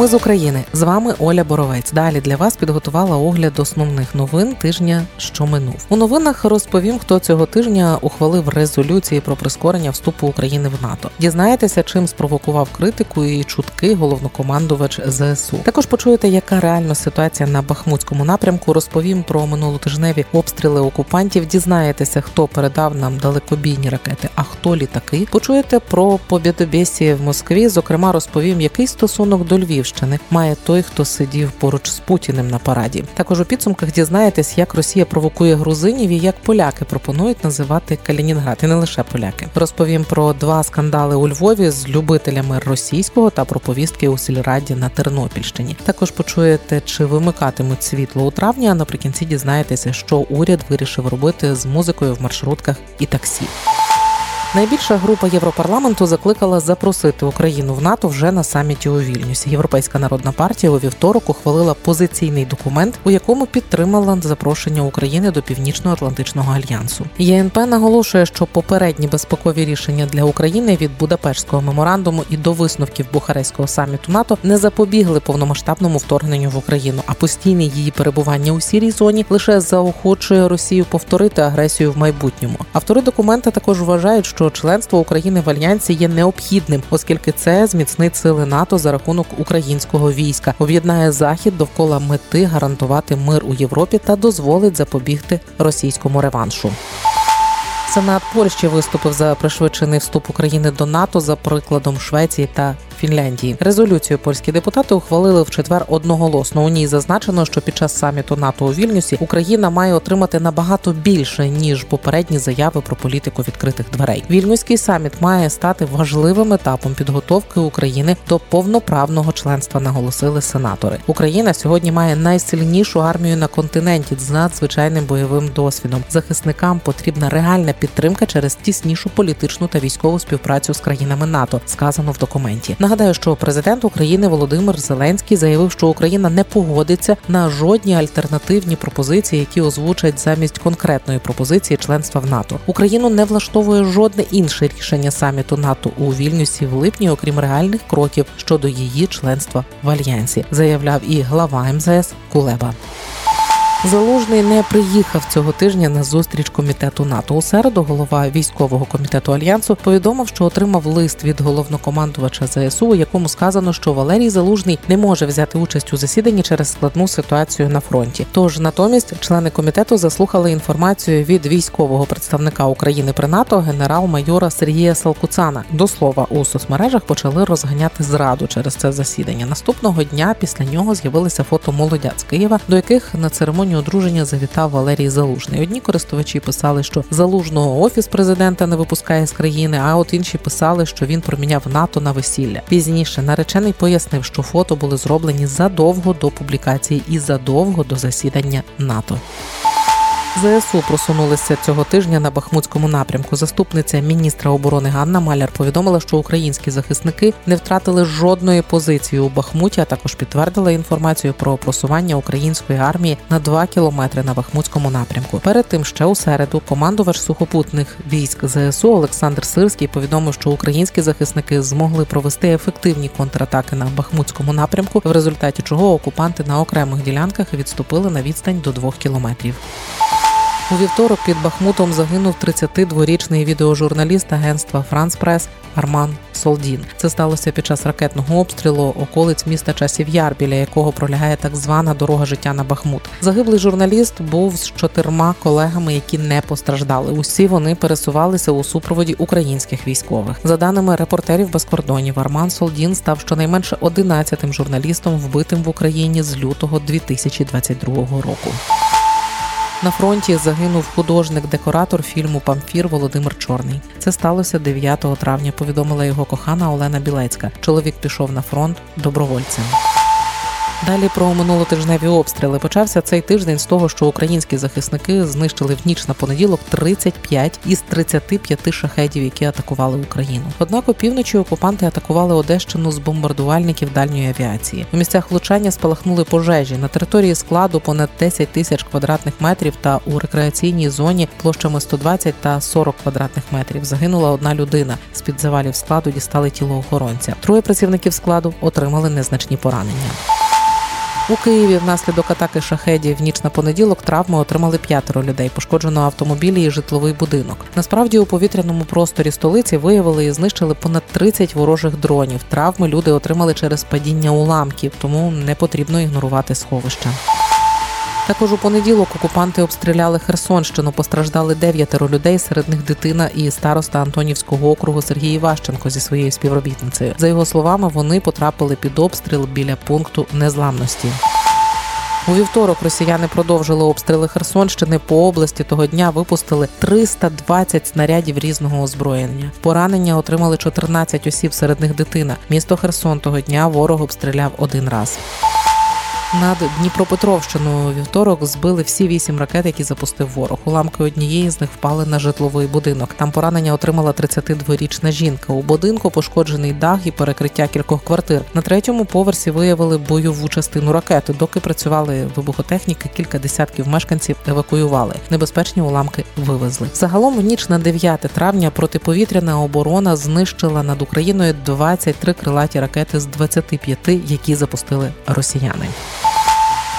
Ми з України з вами Оля Боровець. Далі для вас підготувала огляд основних новин тижня, що минув. У новинах розповім, хто цього тижня ухвалив резолюції про прискорення вступу України в НАТО. Дізнаєтеся, чим спровокував критику і чутки головнокомандувач ЗСУ. Також почуєте, яка реальна ситуація на Бахмутському напрямку. Розповім про минулотижневі обстріли окупантів. Дізнаєтеся, хто передав нам далекобійні ракети, а хто літаки. Почуєте про побєдобєсі в Москві. Зокрема, розповім, який стосунок до Львів. Львівщини має той, хто сидів поруч з Путіним на параді. Також у підсумках дізнаєтесь, як Росія провокує грузинів і як поляки пропонують називати Калінінград, і не лише поляки. Розповім про два скандали у Львові з любителями російського та про повістки у сільраді на Тернопільщині. Також почуєте, чи вимикатимуть світло у травні. А наприкінці дізнаєтеся, що уряд вирішив робити з музикою в маршрутках і таксі. Найбільша група Європарламенту закликала запросити Україну в НАТО вже на саміті у Вільнюсі. Європейська народна партія у вівторок ухвалила позиційний документ, у якому підтримала запрошення України до Північно-Атлантичного альянсу. ЄНП наголошує, що попередні безпекові рішення для України від Будапештського меморандуму і до висновків Бухарестського саміту НАТО не запобігли повномасштабному вторгненню в Україну, а постійне її перебування у сірій зоні лише заохочує Росію повторити агресію в майбутньому. Автори документа також вважають, що що членство України в альянсі є необхідним, оскільки це зміцнить сили НАТО за рахунок українського війська, об'єднає захід довкола мети гарантувати мир у Європі та дозволить запобігти російському реваншу. Сенат Польщі виступив за пришвидшений вступ України до НАТО за прикладом Швеції та Фінляндії. Резолюцію польські депутати ухвалили в четвер одноголосно. У ній зазначено, що під час саміту НАТО у Вільнюсі Україна має отримати набагато більше ніж попередні заяви про політику відкритих дверей. Вільнюський саміт має стати важливим етапом підготовки України до повноправного членства. Наголосили сенатори. Україна сьогодні має найсильнішу армію на континенті з надзвичайним бойовим досвідом. Захисникам потрібна реальна підтримка через тіснішу політичну та військову співпрацю з країнами НАТО. Сказано в документі. Нагадаю, що президент України Володимир Зеленський заявив, що Україна не погодиться на жодні альтернативні пропозиції, які озвучать замість конкретної пропозиції членства в НАТО. Україну не влаштовує жодне інше рішення саміту НАТО у Вільнюсі в липні, окрім реальних кроків щодо її членства в альянсі, заявляв і глава МЗС Кулеба. Залужний не приїхав цього тижня на зустріч комітету НАТО. У середу голова військового комітету альянсу повідомив, що отримав лист від головнокомандувача ЗСУ, у якому сказано, що Валерій Залужний не може взяти участь у засіданні через складну ситуацію на фронті. Тож натомість члени комітету заслухали інформацію від військового представника України при НАТО генерал-майора Сергія Салкуцана. До слова у соцмережах почали розганяти зраду через це засідання. Наступного дня після нього з'явилися фото молодят з Києва, до яких на церемонію церемонію одруження завітав Валерій Залужний. Одні користувачі писали, що залужного офіс президента не випускає з країни, а от інші писали, що він проміняв НАТО на весілля. Пізніше наречений пояснив, що фото були зроблені задовго до публікації і задовго до засідання НАТО. ЗСУ просунулися цього тижня на Бахмутському напрямку. Заступниця міністра оборони Ганна Маляр повідомила, що українські захисники не втратили жодної позиції у Бахмуті, а також підтвердила інформацію про просування української армії на 2 кілометри на Бахмутському напрямку. Перед тим ще у середу командувач сухопутних військ ЗСУ Олександр Сирський повідомив, що українські захисники змогли провести ефективні контратаки на Бахмутському напрямку, в результаті чого окупанти на окремих ділянках відступили на відстань до 2 кілометрів. У вівторок під Бахмутом загинув 32-річний відеожурналіст агентства Франс Прес Арман Солдін. Це сталося під час ракетного обстрілу околиць міста Часів Яр, біля якого пролягає так звана дорога життя на Бахмут. Загиблий журналіст був з чотирма колегами, які не постраждали. Усі вони пересувалися у супроводі українських військових. За даними репортерів без кордонів, Арман Солдін став щонайменше 11-тим журналістом, вбитим в Україні з лютого 2022 року. На фронті загинув художник-декоратор фільму Памфір Володимир Чорний. Це сталося 9 травня. Повідомила його кохана Олена Білецька. Чоловік пішов на фронт добровольцем. Далі про минулотижневі обстріли почався цей тиждень з того, що українські захисники знищили в ніч на понеділок 35 із 35 шахедів, які атакували Україну. Однак опівночі окупанти атакували Одещину з бомбардувальників дальньої авіації. У місцях влучання спалахнули пожежі на території складу понад 10 тисяч квадратних метрів та у рекреаційній зоні площами 120 та 40 квадратних метрів. Загинула одна людина. З під завалів складу дістали тіло охоронця. Троє працівників складу отримали незначні поранення. У Києві внаслідок атаки шахедів в ніч на понеділок травми отримали п'ятеро людей. Пошкоджено автомобілі і житловий будинок. Насправді у повітряному просторі столиці виявили і знищили понад 30 ворожих дронів. Травми люди отримали через падіння уламків, тому не потрібно ігнорувати сховища. Також у понеділок окупанти обстріляли Херсонщину. Постраждали дев'ятеро людей. Серед них дитина і староста Антонівського округу Сергій Іващенко зі своєю співробітницею. За його словами, вони потрапили під обстріл біля пункту незламності. У вівторок росіяни продовжили обстріли Херсонщини по області. Того дня випустили 320 снарядів різного озброєння. Поранення отримали 14 осіб, серед них дитина. Місто Херсон того дня ворог обстріляв один раз. Над Дніпропетровщиною вівторок збили всі вісім ракет, які запустив ворог. Уламки однієї з них впали на житловий будинок. Там поранення отримала 32-річна жінка. У будинку пошкоджений дах і перекриття кількох квартир. На третьому поверсі виявили бойову частину ракети. Доки працювали вибухотехніки, кілька десятків мешканців евакуювали. Небезпечні уламки вивезли. Загалом в ніч на 9 травня протиповітряна оборона знищила над Україною 23 крилаті ракети з 25, які запустили росіяни.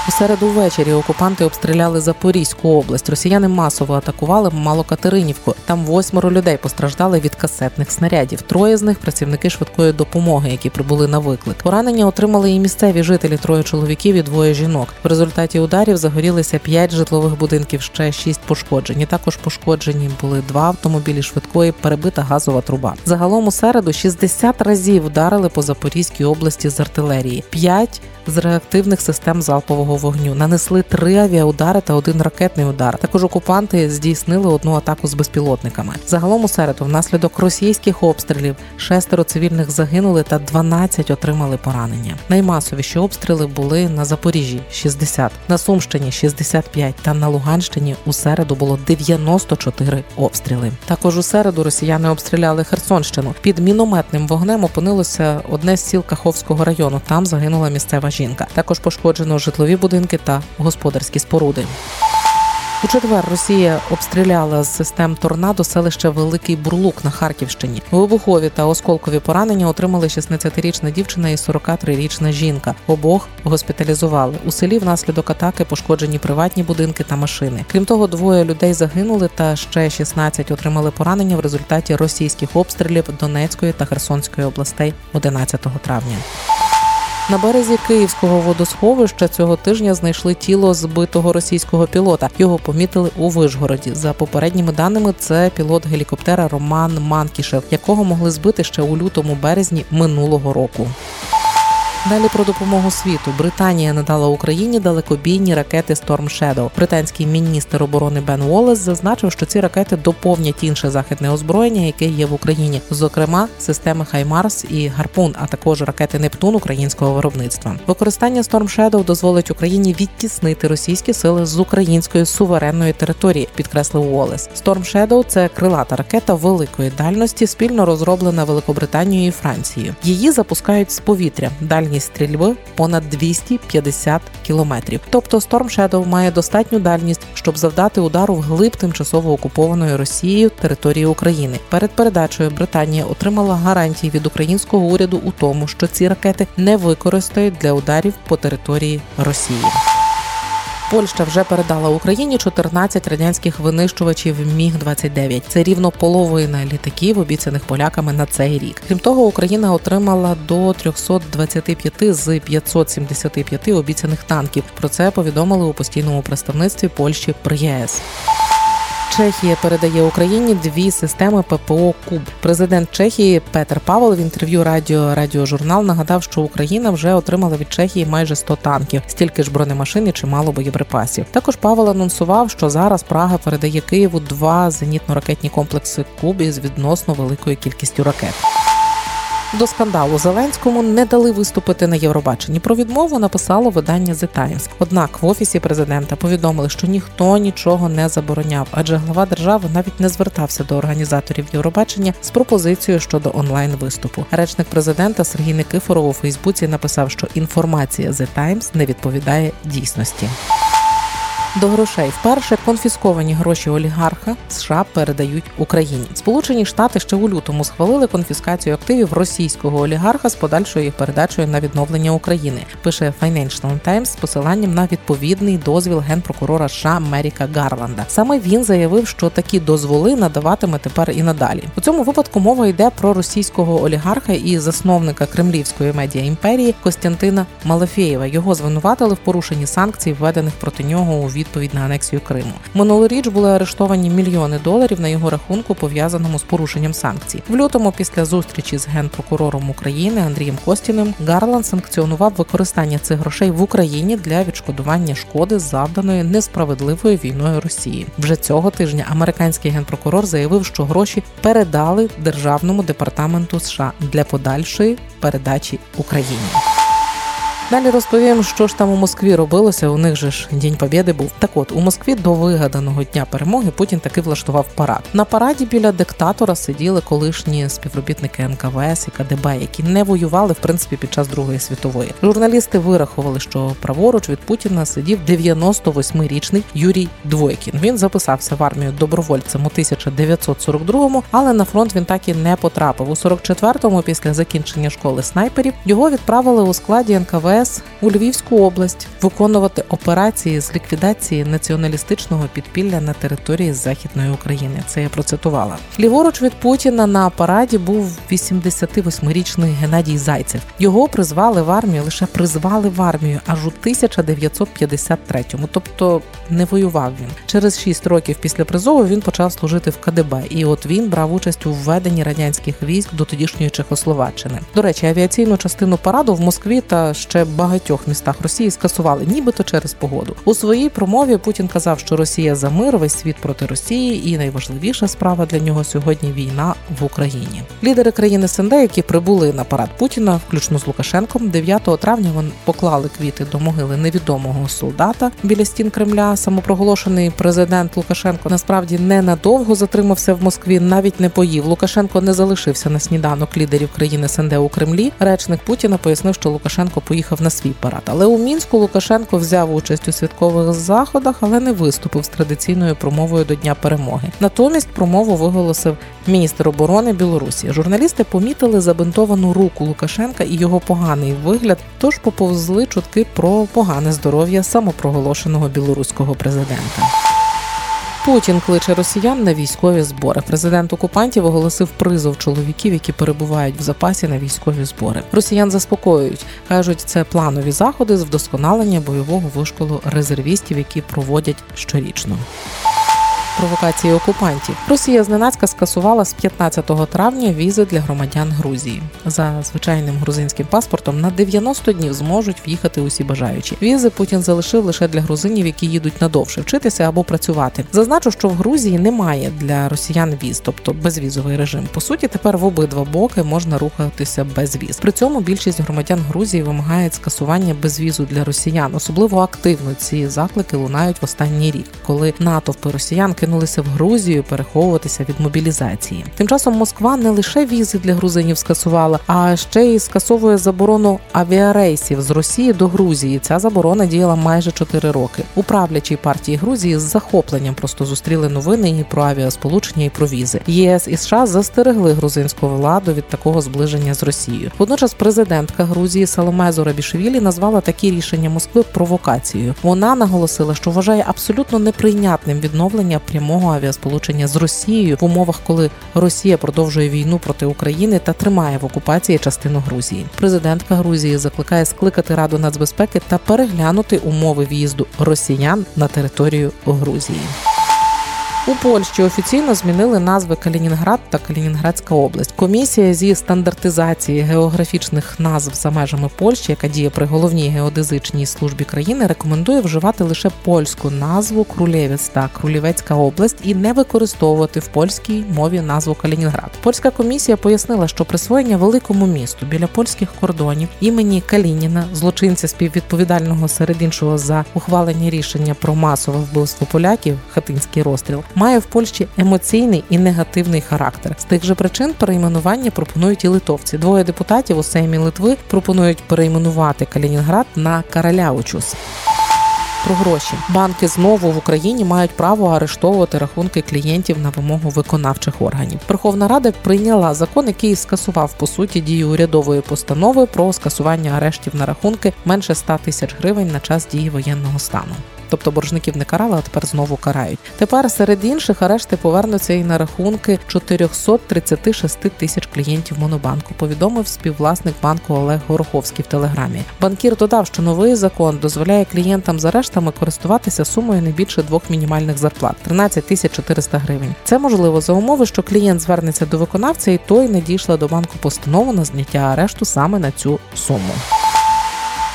У середу ввечері окупанти обстріляли Запорізьку область. Росіяни масово атакували Малокатеринівку. Там восьмеро людей постраждали від касетних снарядів. Троє з них працівники швидкої допомоги, які прибули на виклик. Поранення отримали і місцеві жителі троє чоловіків і двоє жінок. В результаті ударів загорілися п'ять житлових будинків, ще шість пошкоджені. Також пошкоджені були два автомобілі швидкої, перебита газова труба. Загалом у середу 60 разів вдарили по Запорізькій області з артилерії. П'ять з реактивних систем залпового вогню. Нанесли три авіаудари та один ракетний удар. Також окупанти здійснили одну атаку з безпілотниками. Загалом у середу, внаслідок російських обстрілів, шестеро цивільних загинули та 12 отримали поранення. Наймасовіші обстріли були на Запоріжжі 60, на Сумщині 65 та на Луганщині у середу було 94 обстріли. Також у середу росіяни обстріляли Херсонщину. Під мінометним вогнем опинилося одне з сіл Каховського району. Там загинула місцева жінка. Також пошкоджено житлові будинки та господарські споруди. У четвер Росія обстріляла з систем торнадо селище Великий Бурлук на Харківщині. Вибухові та осколкові поранення отримали 16-річна дівчина і 43-річна жінка. Обох госпіталізували у селі. Внаслідок атаки пошкоджені приватні будинки та машини. Крім того, двоє людей загинули, та ще 16 отримали поранення в результаті російських обстрілів Донецької та Херсонської областей 11 травня. На березі Київського водосховища цього тижня знайшли тіло збитого російського пілота. Його помітили у Вишгороді. За попередніми даними, це пілот гелікоптера Роман Манкішев, якого могли збити ще у лютому березні минулого року. Далі про допомогу світу. Британія надала Україні далекобійні ракети Storm Shadow. Британський міністр оборони Бен Уоллес зазначив, що ці ракети доповнять інше західне озброєння, яке є в Україні, зокрема системи Хаймарс і Гарпун, а також ракети Нептун українського виробництва. Використання Storm Shadow дозволить Україні відтіснити російські сили з української суверенної території, підкреслив Уоллес. Storm Shadow – це крилата ракета великої дальності, спільно розроблена Великобританією і Францією. Її запускають з повітря. Дальність стрільби понад 250 кілометрів. Тобто Storm Shadow має достатню дальність, щоб завдати удару в глиб тимчасово окупованої Росією території України. Перед передачею Британія отримала гарантії від українського уряду у тому, що ці ракети не використають для ударів по території Росії. Польща вже передала Україні 14 радянських винищувачів Міг 29 Це рівно половина літаків, обіцяних поляками на цей рік. Крім того, Україна отримала до 325 з 575 обіцяних танків. Про це повідомили у постійному представництві Польщі при ЄС. Чехія передає Україні дві системи ППО Куб. Президент Чехії Петер Павел в інтерв'ю радіо Радіожурнал нагадав, що Україна вже отримала від Чехії майже 100 танків, стільки ж бронемашин і чимало боєприпасів. Також Павел анонсував, що зараз Прага передає Києву два зенітно-ракетні комплекси Куб із відносно великою кількістю ракет. До скандалу Зеленському не дали виступити на Євробаченні. Про відмову написало видання The Times. Однак в офісі президента повідомили, що ніхто нічого не забороняв, адже глава держави навіть не звертався до організаторів Євробачення з пропозицією щодо онлайн виступу. Речник президента Сергій Никифоров у Фейсбуці написав, що інформація The Times не відповідає дійсності. До грошей вперше конфісковані гроші олігарха США передають Україні. Сполучені Штати ще у лютому схвалили конфіскацію активів російського олігарха з подальшою їх передачею на відновлення України. Пише Financial Times з посиланням на відповідний дозвіл генпрокурора США Меріка Гарланда. Саме він заявив, що такі дозволи надаватиме тепер і надалі. У цьому випадку мова йде про російського олігарха і засновника кремлівської медіа імперії Костянтина Малафєєва. Його звинуватили в порушенні санкцій, введених проти нього у відповідь на анексію Криму. Минулоріч були арештовані мільйони доларів на його рахунку, пов'язаному з порушенням санкцій. В лютому, після зустрічі з генпрокурором України Андрієм Костіним, Гарланд санкціонував використання цих грошей в Україні для відшкодування шкоди, завданої несправедливою війною Росії. Вже цього тижня американський генпрокурор заявив, що гроші передали державному департаменту США для подальшої передачі Україні. Далі розповім, що ж там у Москві робилося. У них же ж День Побєди був. Так от у Москві до вигаданого дня перемоги Путін таки влаштував парад. На параді біля диктатора сиділи колишні співробітники НКВС і КДБ, які не воювали в принципі під час Другої світової. Журналісти вирахували, що праворуч від Путіна сидів 98-річний Юрій Двойкін. Він записався в армію добровольцем у 1942-му, але на фронт він так і не потрапив. У 44-му, після закінчення школи снайперів, його відправили у складі НКВС у Львівську область виконувати операції з ліквідації націоналістичного підпілля на території Західної України. Це я процитувала. Ліворуч від Путіна на параді був 88-річний Геннадій Зайцев. Його призвали в армію, лише призвали в армію аж у 1953-му, тобто не воював він. Через 6 років після призову він почав служити в КДБ, і от він брав участь у введенні радянських військ до тодішньої Чехословаччини. До речі, авіаційну частину параду в Москві та ще багатьох містах Росії скасували, нібито через погоду. У своїй промові Путін казав, що Росія за мир, весь світ проти Росії, і найважливіша справа для нього сьогодні війна в Україні. Лідери країн СНД, які прибули на парад Путіна, включно з Лукашенком, 9 травня вони поклали квіти до могили невідомого солдата біля стін Кремля. Самопроголошений президент Лукашенко насправді ненадовго затримався в Москві, навіть не поїв. Лукашенко не залишився на сніданок лідерів країни СНД у Кремлі. Речник Путіна пояснив, що Лукашенко поїхав на свій парад. Але у мінську Лукашенко взяв участь у святкових заходах, але не виступив з традиційною промовою до Дня перемоги. Натомість промову виголосив міністр оборони Білорусі. Журналісти помітили забинтовану руку Лукашенка і його поганий вигляд, тож поповзли чутки про погане здоров'я самопроголошеного білоруського президента. Путін кличе росіян на військові збори. Президент окупантів оголосив призов чоловіків, які перебувають в запасі на військові збори. Росіян заспокоюють, кажуть, це планові заходи з вдосконалення бойового вишколу резервістів, які проводять щорічно. Провокації окупантів Росія зненацька скасувала з 15 травня візи для громадян Грузії. За звичайним грузинським паспортом на 90 днів зможуть в'їхати усі бажаючі. Візи Путін залишив лише для грузинів, які їдуть надовше вчитися або працювати. Зазначу, що в Грузії немає для росіян віз, тобто безвізовий режим. По суті, тепер в обидва боки можна рухатися без віз. При цьому більшість громадян Грузії вимагають скасування безвізу для росіян. Особливо активно ці заклики лунають в останній рік, коли натовпи росіян кинулися в Грузію переховуватися від мобілізації. Тим часом Москва не лише візи для грузинів скасувала, а ще й скасовує заборону авіарейсів з Росії до Грузії. Ця заборона діяла майже 4 роки. У правлячій партії Грузії з захопленням просто зустріли новини і про авіасполучення, і про візи. ЄС і США застерегли грузинську владу від такого зближення з Росією. Водночас президентка Грузії Саломе Зорабішвілі назвала такі рішення Москви провокацією. Вона наголосила, що вважає абсолютно неприйнятним відновлення прямого авіасполучення з Росією в умовах, коли Росія продовжує війну проти України та тримає в окупації частину Грузії. Президентка Грузії закликає скликати Раду нацбезпеки та переглянути умови в'їзду росіян на територію Грузії. У Польщі офіційно змінили назви Калінінград та Калінінградська область. Комісія зі стандартизації географічних назв за межами Польщі, яка діє при головній геодезичній службі країни, рекомендує вживати лише польську назву Крулєвець та Крулєвецька область і не використовувати в польській мові назву Калінінград. Польська комісія пояснила, що присвоєння великому місту біля польських кордонів імені Калініна, злочинця співвідповідального серед іншого за ухвалення рішення про масове вбивство поляків, хатинський розстріл, має в Польщі емоційний і негативний характер. З тих же причин перейменування пропонують і литовці. Двоє депутатів у Сеймі Литви пропонують перейменувати Калінінград на Караляучус. Про гроші банки знову в Україні мають право арештовувати рахунки клієнтів на вимогу виконавчих органів. Верховна Рада прийняла закон, який скасував по суті дію урядової постанови про скасування арештів на рахунки менше 100 тисяч гривень на час дії воєнного стану. Тобто боржників не карали, а тепер знову карають. Тепер серед інших арешти повернуться і на рахунки 436 тисяч клієнтів Монобанку. Повідомив співвласник банку Олег Гороховський в телеграмі. Банкір додав, що новий закон дозволяє клієнтам з арештами користуватися сумою не більше двох мінімальних зарплат 13 тисяч 400 гривень. Це можливо за умови, що клієнт звернеться до виконавця, і той надішле до банку постанову на зняття арешту саме на цю суму.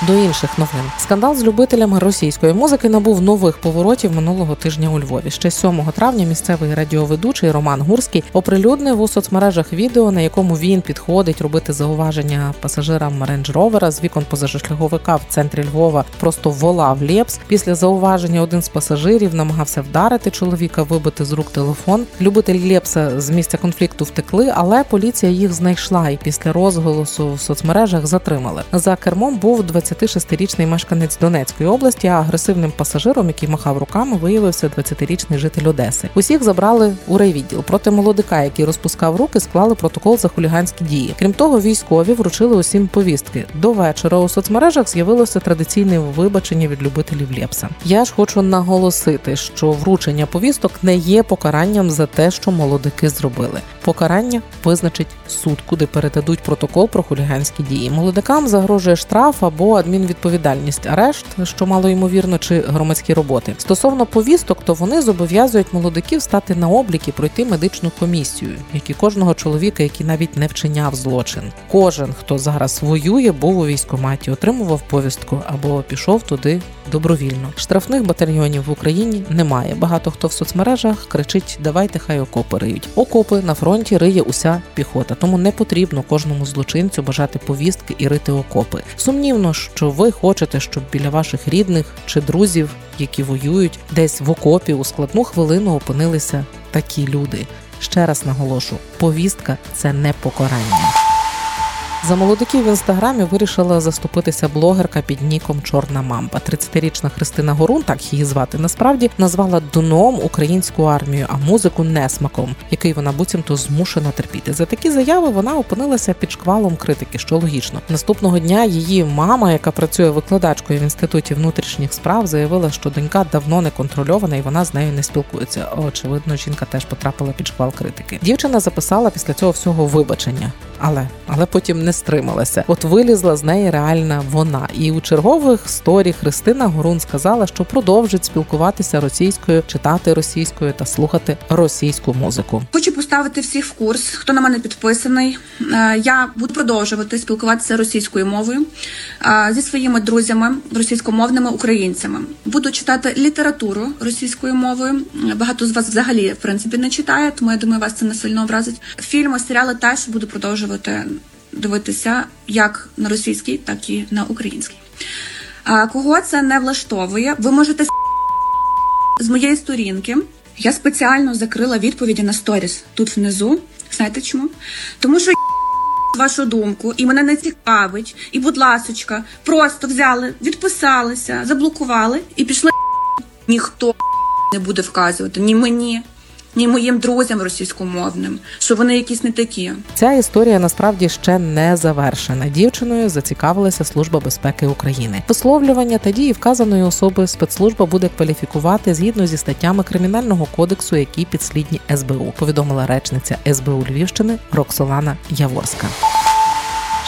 До інших новин скандал з любителями російської музики набув нових поворотів минулого тижня у Львові. Ще 7 травня місцевий радіоведучий Роман Гурський оприлюднив у соцмережах відео, на якому він підходить робити зауваження пасажирам Range Rover а з вікон позашляховика в центрі Львова. Просто волав Лєпс. Після зауваження один з пасажирів намагався вдарити чоловіка, вибити з рук телефон. Любителі Лєпса з місця конфлікту втекли, але поліція їх знайшла і після розголосу в соцмережах затримали. За кермом був 26-річний мешканець Донецької області, а агресивним пасажиром, який махав руками, виявився 20-річний житель Одеси. Усіх забрали у райвідділ. Проти молодика, який розпускав руки, склали протокол за хуліганські дії. Крім того, військові вручили усім повістки. До вечора у соцмережах з'явилося традиційне вибачення від любителів Лєпса. Я ж хочу наголосити, що вручення повісток не є покаранням за те, що молодики зробили. Покарання визначить суд, куди передадуть протокол про хуліганські дії. Молодикам загрожує штраф або адмінвідповідальність, арешт, що мало ймовірно, чи громадські роботи. Стосовно повісток, то вони зобов'язують молодиків стати на облік і пройти медичну комісію, як і кожного чоловіка, який навіть не вчиняв злочин. Кожен, хто зараз воює, був у військкоматі, отримував повістку або пішов туди добровільно. Штрафних батальйонів в Україні немає. Багато хто в соцмережах кричить: Давайте хай окопи риють. Окопи на фронті риє уся піхота, тому не потрібно кожному злочинцю бажати повістки і рити окопи. Сумнівно, що ви хочете, щоб біля ваших рідних чи друзів, які воюють, десь в окопі у складну хвилину опинилися такі люди. Ще раз наголошу: повістка це не покарання. За молодиків в інстаграмі вирішила заступитися блогерка під ніком Чорна мамба. 30-річна Христина Горун, так її звати, насправді назвала дном українську армію, а музику несмаком, який вона буцімто змушена терпіти. За такі заяви вона опинилася під шквалом критики, що логічно. Наступного дня її мама, яка працює викладачкою в інституті внутрішніх справ, заявила, що донька давно не контрольована і вона з нею не спілкується. Очевидно, жінка теж потрапила під шквал критики. Дівчина записала після цього всього вибачення. Але але потім не стрималася. От вилізла з неї реальна вона. І у чергових сторі Христина Горун сказала, що продовжить спілкуватися російською, читати російською та слухати російську музику. Хочу поставити всіх в курс, хто на мене підписаний. Е, Я буду продовжувати спілкуватися російською мовою е, зі своїми друзями, російськомовними українцями. Буду читати літературу російською мовою. Багато з вас взагалі в принципі не читає, тому я думаю, вас це не сильно образить. Фільми, серіали теж буду продовжувати дивитися як на російській, так і на українській. А кого це не влаштовує? Ви можете з моєї сторінки. Я спеціально закрила відповіді на сторіс тут внизу. Знаєте чому? Тому що вашу думку, і мене не цікавить. І, будь ласочка, просто взяли, відписалися, заблокували і пішли. Ніхто не буде вказувати ні мені, ні моїм друзям російськомовним, що вони якісь не такі. Ця історія насправді ще не завершена. Дівчиною зацікавилася Служба безпеки України. Висловлювання та дії вказаної особи спецслужба буде кваліфікувати згідно зі статтями кримінального кодексу, які підслідні СБУ. Повідомила речниця СБУ Львівщини Роксолана Яворська.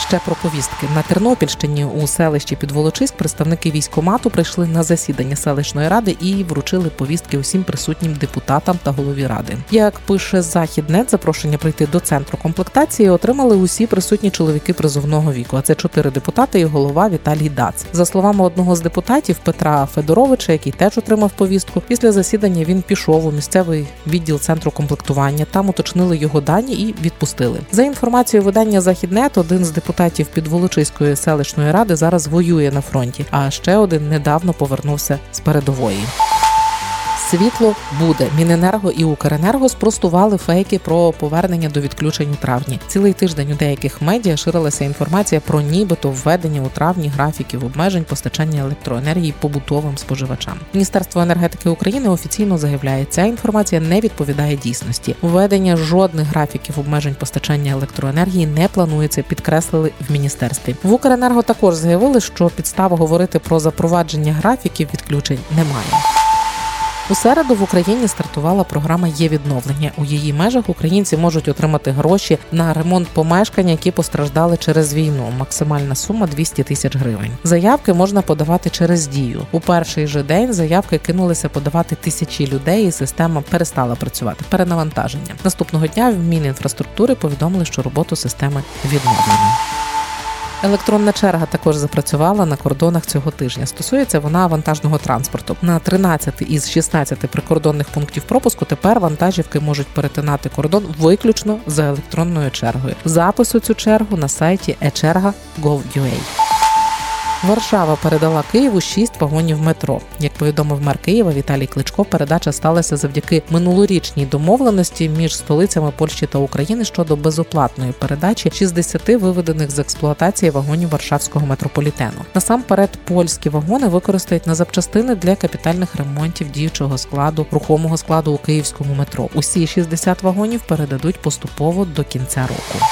Ще про повістки на Тернопільщині у селищі Підволочиськ представники військомату прийшли на засідання селищної ради і вручили повістки усім присутнім депутатам та голові ради. Як пише Західнет, запрошення прийти до центру комплектації отримали усі присутні чоловіки призовного віку. А це чотири депутати і голова Віталій Дац. За словами одного з депутатів Петра Федоровича, який теж отримав повістку. Після засідання він пішов у місцевий відділ центру комплектування. Там уточнили його дані і відпустили. За інформацією видання Західнет, один з депутатів Підволочиської селищної ради зараз воює на фронті, а ще один недавно повернувся з передової. Світло буде. Міненерго і Укренерго спростували фейки про повернення до відключень у травні. Цілий тиждень у деяких медіа ширилася інформація про нібито введення у травні графіків обмежень постачання електроенергії побутовим споживачам. Міністерство енергетики України офіційно заявляє, ця інформація не відповідає дійсності. Введення жодних графіків обмежень постачання електроенергії не планується. Підкреслили в міністерстві. В Укренерго також заявили, що підстави говорити про запровадження графіків відключень немає. У середу в Україні стартувала програма є відновлення. У її межах українці можуть отримати гроші на ремонт помешкання, які постраждали через війну. Максимальна сума 200 тисяч гривень. Заявки можна подавати через дію. У перший же день заявки кинулися подавати тисячі людей, і система перестала працювати. Перенавантаження наступного дня в Мінінфраструктури повідомили, що роботу системи відновлено. Електронна черга також запрацювала на кордонах цього тижня. Стосується вона вантажного транспорту. На 13 із 16 прикордонних пунктів пропуску тепер вантажівки можуть перетинати кордон виключно за електронною чергою. Запис у цю чергу на сайті echerga.gov.ua. Варшава передала Києву шість вагонів метро. Як повідомив мер Києва Віталій Кличко, передача сталася завдяки минулорічній домовленості між столицями Польщі та України щодо безоплатної передачі 60 виведених з експлуатації вагонів Варшавського метрополітену. Насамперед, польські вагони використають на запчастини для капітальних ремонтів діючого складу рухомого складу у київському метро. Усі 60 вагонів передадуть поступово до кінця року.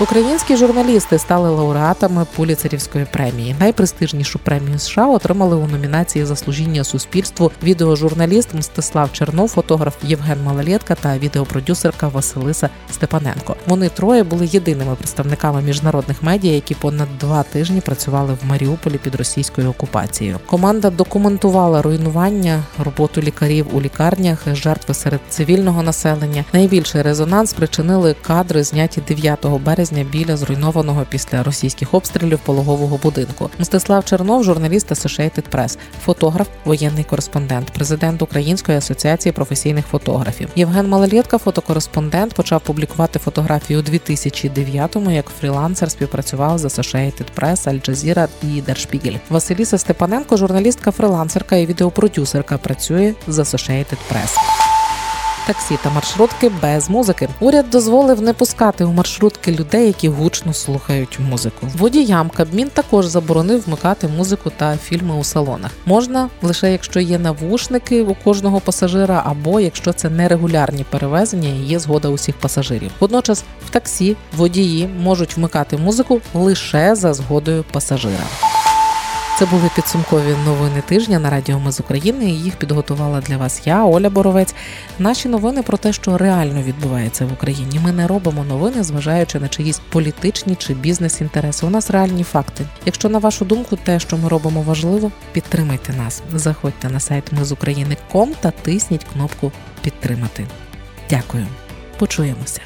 Українські журналісти стали лауреатами Пуліцерівської премії. Найпрестижнішу премію США отримали у номінації за служіння суспільству відеожурналіст Мстислав Чернов, фотограф Євген Малолєтка та відеопродюсерка Василиса Степаненко. Вони троє були єдиними представниками міжнародних медіа, які понад два тижні працювали в Маріуполі під російською окупацією. Команда документувала руйнування, роботу лікарів у лікарнях, жертви серед цивільного населення. Найбільший резонанс спричинили кадри, зняті 9 березня біля зруйнованого після російських обстрілів пологового будинку. Мстислав Чернов, журналіст Associated Press, фотограф, воєнний кореспондент, президент Української асоціації професійних фотографів. Євген Малолєтка, фотокореспондент, почав публікувати фотографії у 2009-му, Як фрілансер співпрацював з Associated Press, Al Jazeera і Der. Василіса Степаненко, журналістка, фрилансерка і відеопродюсерка, працює з Associated Press таксі та маршрутки без музики. Уряд дозволив не пускати у маршрутки людей, які гучно слухають музику. Водіям Кабмін також заборонив вмикати музику та фільми у салонах. Можна лише якщо є навушники у кожного пасажира, або якщо це нерегулярні перевезення і є згода усіх пасажирів. Водночас в таксі водії можуть вмикати музику лише за згодою пасажира. Це були підсумкові новини тижня на Радіо Ми з України. Їх підготувала для вас я, Оля Боровець. Наші новини про те, що реально відбувається в Україні. Ми не робимо новини, зважаючи на чиїсь політичні чи бізнес-інтереси. У нас реальні факти. Якщо на вашу думку, те, що ми робимо, важливо, підтримайте нас. Заходьте на сайт Ми з України.ком та тисніть кнопку Підтримати. Дякую. Почуємося.